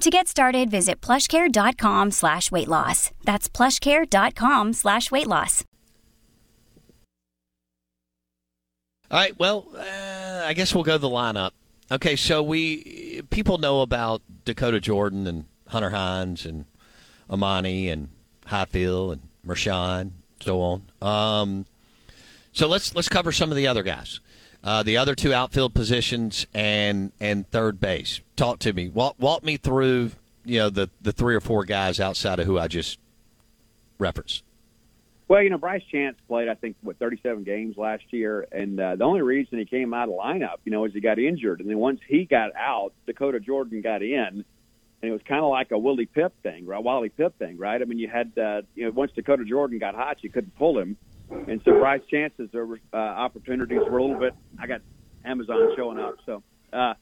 To get started, visit plushcare.com slash weight loss. That's plushcare.com slash weight loss. All right, well, uh, I guess we'll go to the lineup. Okay, so we people know about Dakota Jordan and Hunter Hines and Amani and Highfield and Mershon, so on. Um, so let's let's cover some of the other guys, uh, the other two outfield positions and and third base. Talk to me. Walk walk me through you know the the three or four guys outside of who I just referenced. Well, you know, Bryce Chance played, I think, what 37 games last year, and uh, the only reason he came out of lineup, you know, is he got injured, and then once he got out, Dakota Jordan got in, and it was kind of like a Willie Pipp thing, right? Wally Pipp thing, right? I mean, you had, uh, you know, once Dakota Jordan got hot, you couldn't pull him, and so Bryce Chance's uh, opportunities were a little bit. I got Amazon showing up, so. Uh,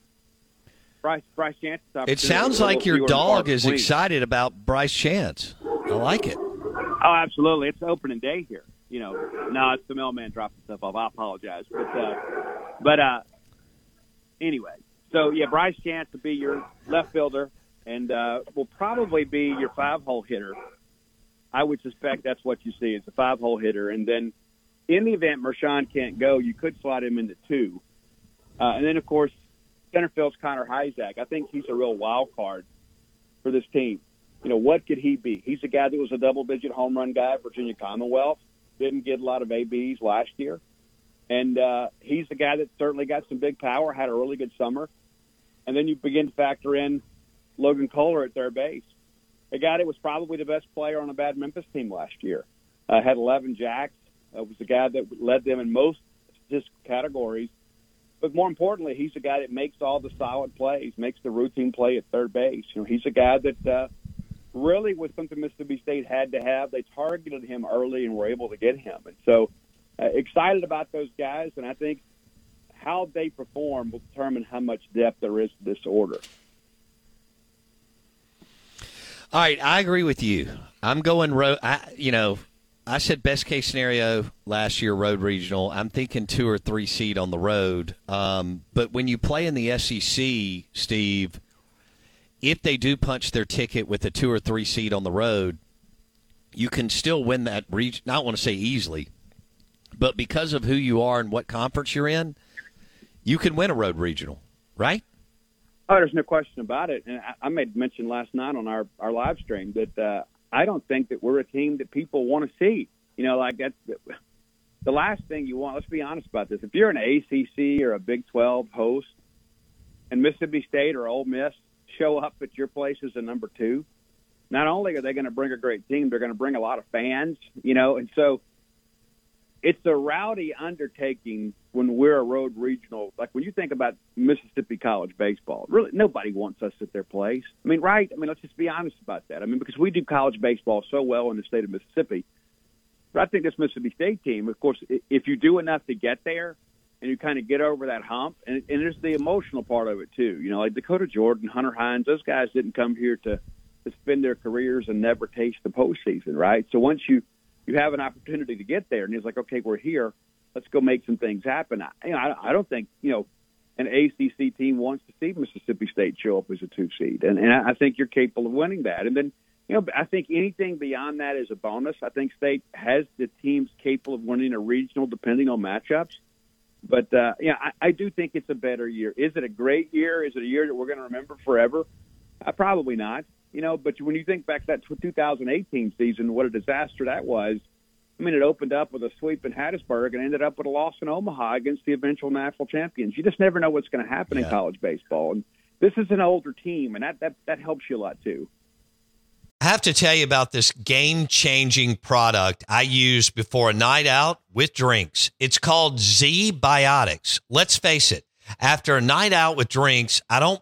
Bryce, Bryce Chance. It sounds like your dog is excited about Bryce Chance. I like it. Oh, absolutely. It's opening day here. You know, no, it's the mailman dropping stuff off. I apologize, but uh, but uh, anyway. So yeah, Bryce Chance to be your left fielder, and uh, will probably be your five-hole hitter. I would suspect that's what you see is a five-hole hitter, and then in the event Mershon can't go, you could slot him into two, uh, and then of course center field's Connor Hujsak. I think he's a real wild card for this team you know, what could he be? He's a guy that was a double digit home run guy at Virginia Commonwealth, didn't get a lot of ABs last year. And uh, he's the guy that certainly got some big power, had a really good summer. And then you begin to factor in Logan Kohler at third base, a guy that was probably the best player on a bad Memphis team last year. Uh, had 11 jacks, uh, was the guy that led them in most statistical categories. But more importantly, he's a guy that makes all the solid plays, makes the routine play at third base. You know, he's a guy that uh, really was something Mississippi State had to have. They targeted him early and were able to get him. And so uh, excited about those guys, and I think how they perform will determine how much depth there is to this order. All right, I agree with you. I'm going road. I, you know, I said best case scenario last year road regional. I'm thinking two or three seed on the road. Um, but when you play in the SEC, Steve, if they do punch their ticket with a two or three seed on the road, you can still win that region. I don't want to say easily, but because of who you are and what conference you're in, you can win a road regional, right? Oh, there's no question about it. And I, I made mention last night on our, our live stream that uh, I don't think that we're a team that people want to see. You know, like that's the last thing you want. Let's be honest about this. If you're an ACC or a Big 12 host, and Mississippi State or Ole Miss show up at your place as a number two, not only are they going to bring a great team, they're going to bring a lot of fans, you know, and so it's a rowdy undertaking when we're a road regional. Like when you think about Mississippi college baseball, really nobody wants us at their place. I mean, right? I mean, let's just be honest about that. I mean, because we do college baseball so well in the state of Mississippi. But I think this Mississippi State team, of course, if you do enough to get there, and you kind of get over that hump. And, and there's the emotional part of it too. You know, like Dakota Jordan, Hunter Hines, those guys didn't come here to to spend their careers and never taste the postseason, right? So once you you have an opportunity to get there, and he's like, okay, we're here, let's go make some things happen. I, you know, I, I don't think you know an ACC team wants to see Mississippi State show up as a two seed, and, and I think you're capable of winning that. And then, you know, I think anything beyond that is a bonus. I think State has the teams capable of winning a regional depending on matchups. But uh, yeah, I, I do think it's a better year. Is it a great year? Is it a year that we're going to remember forever? Uh, probably not. You know, but when you think back to that 2018 season, what a disaster that was. I mean, it opened up with a sweep in Hattiesburg and ended up with a loss in Omaha against the eventual national champions. You just never know what's going to happen yeah. in college baseball, and this is an older team, and that that that helps you a lot too. I have to tell you about this game changing product I use before a night out with drinks. It's called ZBiotics. Let's face it, after a night out with drinks, I don't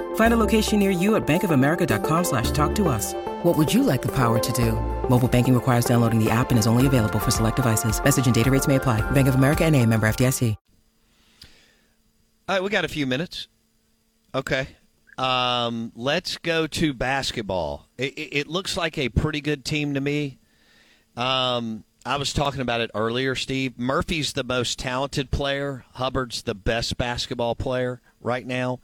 Find a location near you at bankofamerica.com slash talk to us. What would you like the power to do? Mobile banking requires downloading the app and is only available for select devices. Message and data rates may apply. Bank of America and a member FDIC. All right, we got a few minutes. Okay. Um, let's go to basketball. It, it, it, looks like a pretty good team to me. Um, I was talking about it earlier, Steve. Murphy's the most talented player. Hubbard's the best basketball player right now.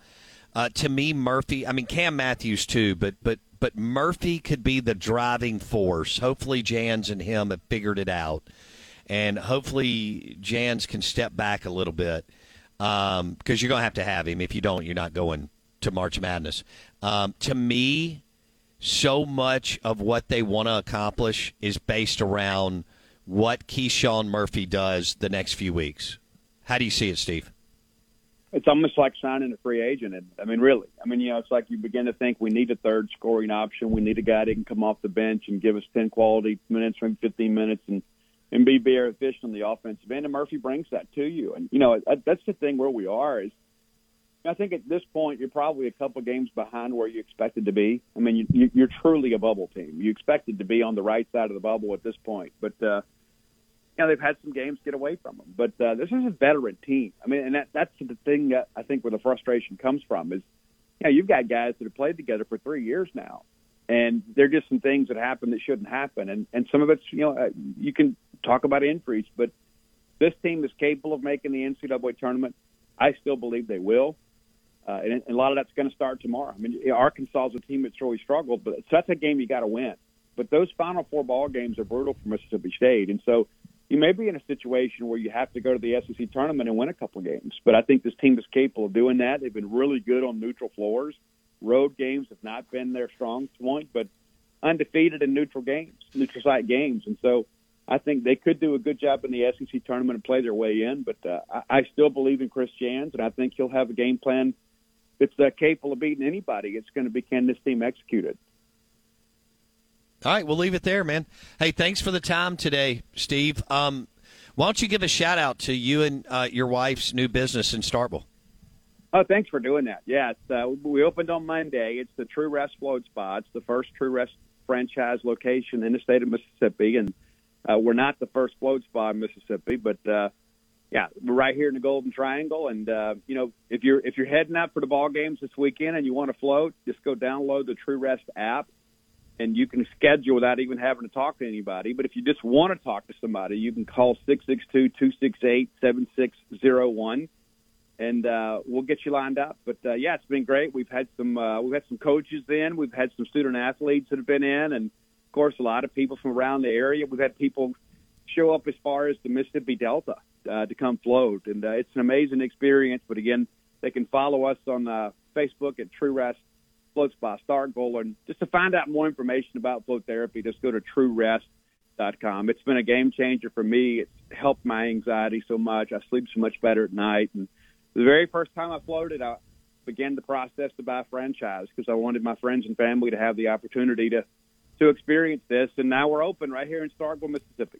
Uh, to me, Murphy. I mean, Cam Matthews too, but but but Murphy could be the driving force. Hopefully, Jans and him have figured it out, and hopefully Jans can step back a little bit because um, you're to have to have him. If you don't, you're not going to March Madness. Um, to me, so much of what they want to accomplish is based around what KeShawn Murphy does the next few weeks. How do you see it, Steve? It's almost like signing a free agent. I mean, really, I mean, you know, it's like you begin to think we need a third scoring option. We need a guy that can come off the bench and give us 10 quality minutes, maybe 15 minutes, and and be very efficient on the offensive end. And Murphy brings that to you. And you know, that's the thing where we are is. I think at this point you're probably a couple games behind where you expected to be. I mean, you, you're truly a bubble team. You expected to be on the right side of the bubble at this point, but uh, you know, they've had some games get away from them. But uh, this is a veteran team. I mean, and that, that's the thing that I think where the frustration comes from is, you know, you've got guys that have played together for three years now, and there are just some things that happen that shouldn't happen, and and some of it's, you know, uh, you can talk about injuries, but this team is capable of making the NCAA tournament. I still believe they will. Uh, and, and a lot of that's going to start tomorrow. I mean, Arkansas is a team that's really struggled, but so that's a game you got to win. But those Final Four ball games are brutal for Mississippi State, and so you may be in a situation where you have to go to the SEC tournament and win a couple games. But I think this team is capable of doing that. They've been really good on neutral floors. Road games have not been their strong point, but undefeated in neutral games, neutral site games. And so I think they could do a good job in the SEC tournament and play their way in. But uh, I, I still believe in Chris Jans, and I think he'll have a game plan that's uh, capable of beating anybody. It's going to be can this team execute it? All right, we'll leave it there, man. Hey, thanks for the time today, Steve. Um, why don't you give a shout out to you and uh, your wife's new business in Starkville? Oh, thanks for doing that. Yeah, it's, uh, we opened on Monday. It's the True Rest Float Spa. It's the first True Rest franchise location in the state of Mississippi, and uh, we're not the first float spa in Mississippi, but uh, yeah, we're right here in the Golden Triangle. And uh, you know, if you're if you're heading out for the ball games this weekend and you want to float, just go download the True Rest app, and you can schedule without even having to talk to anybody. But if you just want to talk to somebody, you can call six six two two six eight seven six zero one and uh, we'll get you lined up. But uh, yeah, it's been great. We've had some uh, we've had some coaches in, we've had some student athletes that have been in, and of course a lot of people from around the area. We've had people show up as far as the Mississippi Delta uh, to come float, and uh, it's an amazing experience. But again, they can follow us on uh, Facebook at True Rest by Spa Starkville, and just to find out more information about float therapy, just go to TrueRest.com. It's been a game changer for me. It's helped my anxiety so much. I sleep so much better at night, and the very first time I floated, I began the process to buy a franchise because I wanted my friends and family to have the opportunity to to experience this. And now we're open right here in Starkville, Mississippi.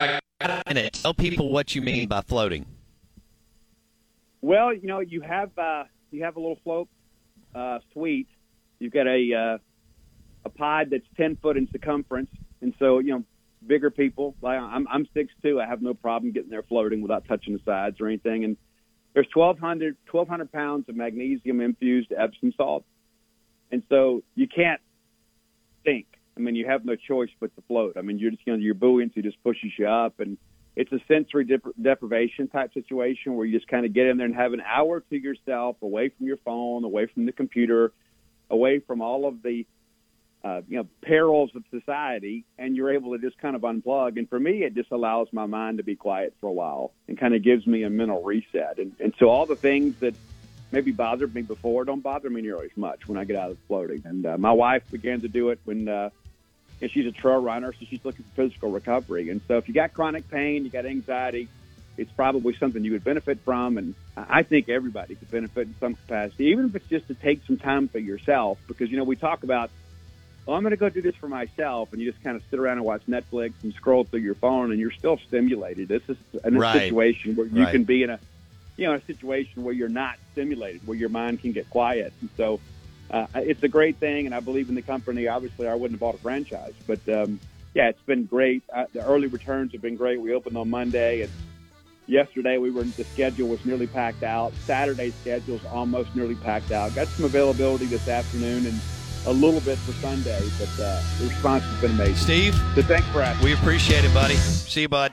Tell people what you mean by floating. Well, you know, you have uh, you have a little float uh, suite. You've got a uh, a pod that's ten foot in circumference, and so you know, bigger people. Like I'm I'm six two. I have no problem getting there floating without touching the sides or anything. And there's 1,200, 1,200 pounds of magnesium infused Epsom salt, and so you can't think I mean, you have no choice but to float. I mean, you're just, you know, your buoyancy just pushes you up, and it's a sensory dep- deprivation type situation where you just kind of get in there and have an hour to yourself, away from your phone, away from the computer, away from all of the, uh, you know, perils of society, and you're able to just kind of unplug. And for me, it just allows my mind to be quiet for a while and kind of gives me a mental reset. And, and so all the things that maybe bothered me before don't bother me nearly as much when I get out of floating. And uh, my wife began to do it when. Uh, and she's a trail runner, so she's looking for physical recovery. And so if you got chronic pain, you got anxiety, it's probably something you would benefit from. And I think everybody could benefit in some capacity, even if it's just to take some time for yourself. Because, you know, we talk about, well, I'm going to go do this for myself. And you just kind of sit around and watch Netflix and scroll through your phone and you're still stimulated. This is a right. situation where you right. can be in a, you know, a situation where you're not stimulated, where your mind can get quiet. And so, uh, it's a great thing, and I believe in the company. Obviously, I wouldn't have bought a franchise, but um, yeah, it's been great. Uh, the early returns have been great. We opened on Monday, and yesterday we were the schedule was nearly packed out. Saturday's schedule is almost nearly packed out. Got some availability this afternoon and a little bit for Sunday, but uh, the response has been amazing. Steve, so thanks for asking. We appreciate it, buddy. See you, bud.